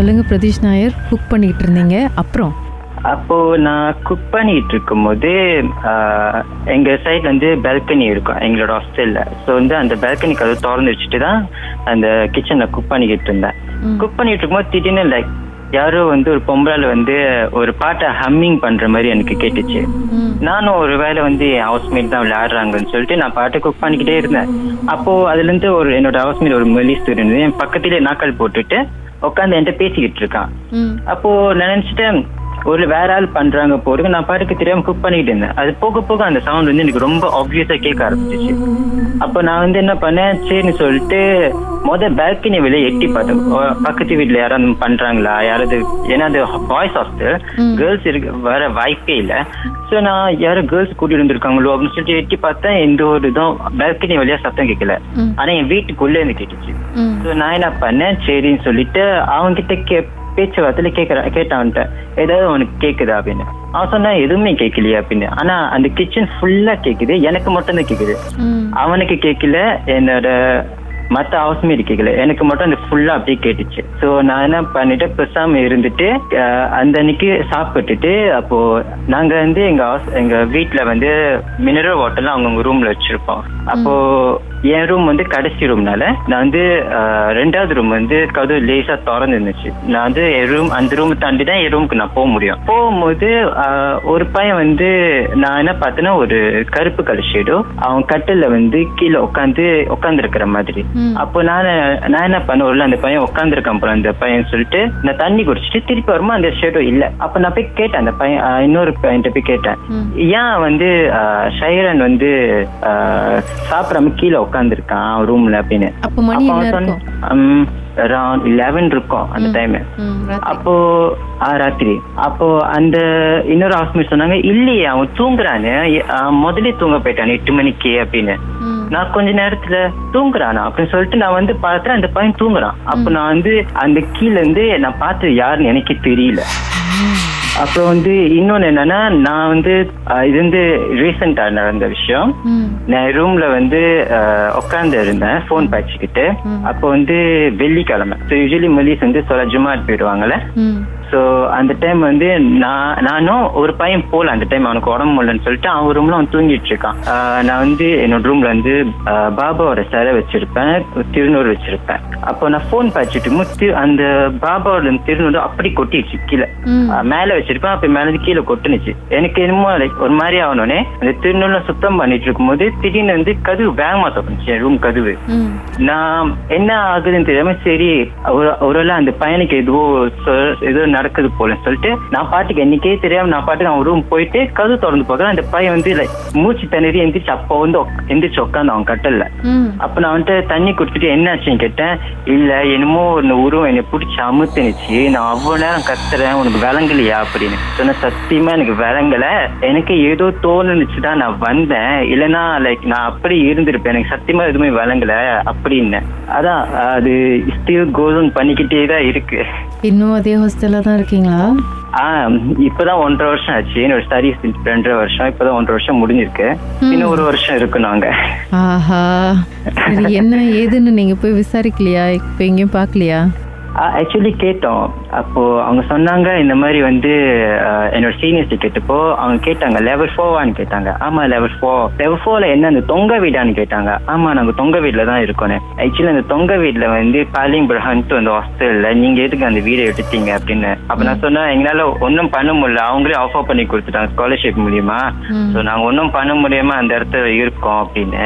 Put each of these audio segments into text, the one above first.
சொல்லுங்க பிரதீஷ் நாயர் குக் பண்ணிக்கிட்டு இருந்தீங்க. அப்புறம்? அப்போ நான் குக் பண்ணிட்டு இருக்கும்போது ஆஹ், எங்க சைட்ல வந்து பால்கனி இருக்கும் எங்களோட ஹாஸ்டல்ல ஸோ வந்து அந்த பால்கனி கதவு திறந்து வச்சுட்டு தான் அந்த கிச்சன்ல குக் பண்ணிக்கிட்டு இருந்தேன். குக் பண்ணிட்டு இருக்கும்போது திடீர்னு லைக் யாரோ வந்து ஒரு பொம்பளால வந்து ஒரு பாட்டை ஹம்மிங் பண்ற மாதிரி எனக்கு கேட்டுச்சு. நானும் ஒரு வேளை வந்து என் ஹவுஸ்மேட் தான் விளையாடுறாங்கன்னு சொல்லிட்டு நான் பாட்டை குக் பண்ணிக்கிட்டே இருந்தேன். அப்போ அதுல இருந்து ஒரு என்னோட ஹவுஸ்மேட் ஒரு மெலிஸ் இருந்தது. என் பக்கத்திலே நாக்கல் போட்டுட்டு உட்காந்து என்கிட்ட பேசிக்கிட்டு இருக்கான். அப்போ நான் நினைச்சிட்டேன் ஒரு வேற ஆள் பண்றாங்க போடுங்க நான் பாட்டுக்கு தெரியாம குக் பண்ணிட்டு இருந்தேன். அது போக போக அந்த சவுண்ட் வந்து எனக்கு ரொம்ப ஆப்வியஸா கேட்க ஆரம்பிச்சிச்சு. அப்போ நான் வந்து என்ன பண்ணேன்? சரின்னு சொல்லிட்டு முத பால்கனி வெளியே எட்டி பார்த்தேன். பக்கத்து வீட்டுல யாராவது பண்றாங்களா? யாராவது ஏன்னா அது பாய்ஸ் ஹாஸ்டல் கேர்ள்ஸ் இருக்கு வர வாய்ப்பே இல்ல. சோ நான் யாரும் கேர்ள்ஸ் கூட்டிட்டு வந்திருக்காங்களோ அப்படின்னு சொல்லிட்டு எட்டி பார்த்தேன். எந்த ஒரு இதுவும் பால்கனி வழியா சத்தம் கேட்கல. ஆனா என் வீட்டுக்குள்ளே இருந்து கேட்டுச்சு. சோ நான் என்ன பண்ணேன்? சரின்னு சொல்லிட்டு அவங்க கிட்ட கே பேச்சுவார்த்தையில கேக்குற கேட்டான்ட்ட. ஏதாவது உனக்கு கேக்குதா அப்படின்னு. அவன் சொன்னா எதுவுமே கேட்கலையே அப்படின்னு. ஆனா அந்த கிச்சன் ஃபுல்லா கேக்குது. எனக்கு மட்டும் தான் கேக்குது அவனுக்கு கேட்கல என்னோட மத்த ஹவுஸ்மேட் கேட்கல எனக்கு மட்டும் அந்த ஃபுல்லா அப்படியே கேட்டுச்சு. சோ நான் என்ன பண்ணிட்டு பேசாம இருந்துட்டு அந்த அன்னைக்கு சாப்பிட்டுட்டு அப்போ நாங்க வந்து எங்க எங்க வீட்ல வந்து மினரல் வாட்டர்லாம் அவங்கவுங்க ரூம்ல வச்சிருப்போம். அப்போ என் ரூம் வந்து கடைசி ரூம்னால நான் வந்து ரெண்டாவது ரூம் வந்து கதவு லேசா திறந்து இருந்துச்சு. நான் வந்து என் ரூம் அந்த ரூம் தாண்டி தான் என் ரூமுக்கு நான் போக முடியும். போகும்போது ஒரு பையன் வந்து நான் என்ன பார்த்தேன்னா ஒரு கருப்பு கலர் ஷேடோ அவன் கட்டில வந்து கீழே உட்காந்து உட்கார்ந்து இருக்கிற மாதிரி அப்போ நான் நான் என்ன பண்ணுவேன்ல அந்த பையன் உட்காந்துருக்கான் போல அந்த பையன் சொல்லிட்டு நான் தண்ணி குடிச்சிட்டு திருப்பி வருமா? அந்த ஷேடோ இல்ல. அப்ப நான் போய் கேட்டேன் அந்த பையன் இன்னொரு பையன்கிட்ட போய் கேட்டேன். ஏன் வந்து ஷைரன் வந்து சாப்பிடாம கீழே உட்காந்துருக்கான் ரூம்ல அப்படின்னு. அப்போ லெவன் இருக்கும்? அந்த டைம். அப்போ ராத்திரி. அப்போ அந்த இன்னொரு ஹாஸ்மேட் சொன்னாங்க இல்லையே அவன் தூங்குறான்னு முதல்ல தூங்க போயிட்டான் எட்டு மணிக்கு அப்படின்னு. நான் கொஞ்ச நேரத்துல தூங்குறானா அப்படின்னு சொல்லிட்டு நான் வந்து பார்த்தேன் அந்த பையன் தூங்குறான். அப்ப நான் வந்து அந்த கீழ இருந்து நான் பார்த்தது யாருன்னு எனக்கே தெரியல. அப்புறம் வந்து இன்னொன்னு என்னன்னா நான் வந்து இது வந்து ரீசெண்டா நடந்த விஷயம். நான் ரூம்ல வந்து உட்கார்ந்து இருந்தேன் போன் பேச்சுக்கிட்டு அப்போ வந்து வெள்ளிக்கிழமை. யூஸ்வலி மொழிஸ் வந்து சொல்ல ஜுமாட் போயிடுவாங்கல்ல. ஸோ அந்த டைம் வந்து நான் நானும் ஒரு பையன் போல அந்த டைம் அவனுக்கு உடம்பு முடியலன்னு சொல்லிட்டு அவன் ரூம்ல அவன் தூங்கிட்டு இருக்கான் நான் வந்து என்னோட ரூம்ல வந்து பாபாவோட சிலை வச்சிருப்பேன் திருநூறு வச்சிருப்பேன். அப்போ நான் ஃபோன் பேசிட்டு இருக்கும்போது தி- அந்த பாபாவோட திருநூறு அப்படி கொட்டிடுச்சு கீழே. மேல வச்சிருப்பேன் அப்ப மேல கீழே கொட்டுனுச்சு. எனக்கு என்னமோ ஒரு மாதிரி ஆகணும்னே அந்த திருநூறு சுத்தம் பண்ணிட்டு இருக்கும்போது திடீர்னு வந்து கதவு வேகமா தோணுச்சு என் ரூம் கதவு. நான் என்ன ஆகுதுன்னு தெரியாம சரி ஒரு ஒருவேளை அந்த பையனுக்கு எதுவோ ஏதோ நடக்குது போலன்னு சொல்லிட்டு நான் பாட்டுக்கு என்னைக்கே தெரியாம நான் பாட்டுக்கு அவன் ரூம் போயிட்டு கதவு திறந்து போகிறேன் அந்த பையன் வந்து மூச்சு திணறி எந்திரிச்சு அப்போ வந்து எந்திரிச்சு உட்காந்து அவன் கட்டல. அப்ப நான் வந்துட்டு தண்ணி குடிச்சிட்டு என்ன ஆச்சுன்னு கேட்டேன். இல்ல என்னமோ ஒரு உருவம் என்னை பிடிச்சி அமுத்துனுச்சு. நான் அவ்வளவு நேரம் கத்துறேன். உனக்கு விளங்கலையா? அப்படின்னு சொன்ன சத்தியமா எனக்கு விளங்கல. எனக்கு ஏதோ தோணுச்சு தான் நான் வந்தேன். இல்லைன்னா லைக் நான் அப்படி இருந்திருப்பேன். எனக்கு சத்தியமா எதுவுமே விளங்கல. அப்படின்னு. அதான் அது ஸ்டில் கோசன் பண்ணிக்கிட்டே தான் இருக்கு. இன்னும் அதே ஹாஸ்டல்ல தான் இருக்கீங்களா? ஆஹ் இப்பதான் ஒன்றரை வருஷம் ஆச்சு. என்னோட ஸ்டடிஸ் ரெண்டரை வருஷம். இப்பதான் ஒன்றரை வருஷம் முடிஞ்சிருக்கு. இன்னும் ஒரு வருஷம் இருக்கு நாங்க. ஆஹா. என்ன ஏதுன்னு நீங்க போய் விசாரிக்கலையா? இப்போ எங்கேயும் பார்க்கலையா? ஆக்சுவலி கேட்டோம். அப்போ அவங்க சொன்னாங்க இந்த மாதிரி வந்து அஹ், என்னோட சீனியர்ஸ் கேட்டப்போ அவங்க கேட்டாங்க லெவல் ஃபோவான்னு கேட்டாங்க. ஆமா லெவல் ஃபோர் லெவல் ஃபோர்ல என்ன அந்த தொங்க வீடான்னு கேட்டாங்க. ஆமா நாங்க தொங்க வீட்ல தான் இருக்கோம் ஆக்சுவலி அந்த தொங்க வீட்ல வந்து பாலிங் பிரஹன்ட்டு அந்த ஹாஸ்டல்ல நீங்க எதுக்கு அந்த வீடை எடுத்தீங்க அப்படின்னு. அப்ப நான் சொன்னேன் எங்களால ஒன்றும் பண்ண முடியல. அவங்களே ஆஃபர் பண்ணி கொடுத்துட்டாங்க ஸ்காலர்ஷிப் மூலியமா. ஸோ நாங்க ஒன்றும் பண்ண முடியாம அந்த இடத்துல இருக்கோம் அப்படின்னு.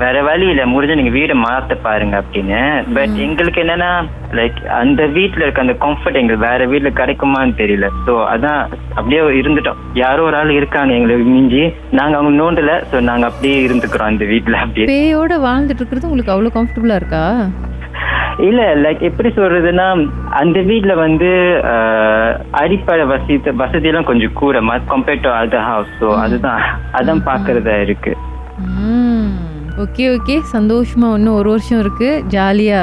வேற வழி இல்ல முடிஞ்ச நீங்க வீடை மாத்த பாருங்க அப்படின்னு. பட் எங்களுக்கு என்னன்னா லைக் அந்த வீட்ல இருக்க அந்த கம்ஃபர்ட் எங்களுக்கு வேற வீட்ல கிடைக்குமான்னு தெரியல. சோ அதான் அப்படியே இருந்துட்டோம். யாரோ ஒரு ஆள் இருக்காங்க எங்களுக்கு மிஞ்சி. நாங்க அவங்க நோண்டல. சோ நாங்க அப்படியே இருந்துக்கிறோம் அந்த வீட்ல அப்படியே. பேயோட வாழ்ந்துட்டு இருக்கிறது உங்களுக்கு அவ்வளோ கம்ஃபர்டபுளா இருக்கா? இல்ல லைக் எப்படி சொல்றதுன்னா அந்த வீட்ல வந்து அடிப்படை வசதி வசதி எல்லாம் கொஞ்சம் கூட compared to other house so அதுதான். அதான் பாக்குறதா இருக்கு. Okay okay. சந்தோஷமா இன்னும் ஒரு வருஷம் இருக்கு. ஜாலியா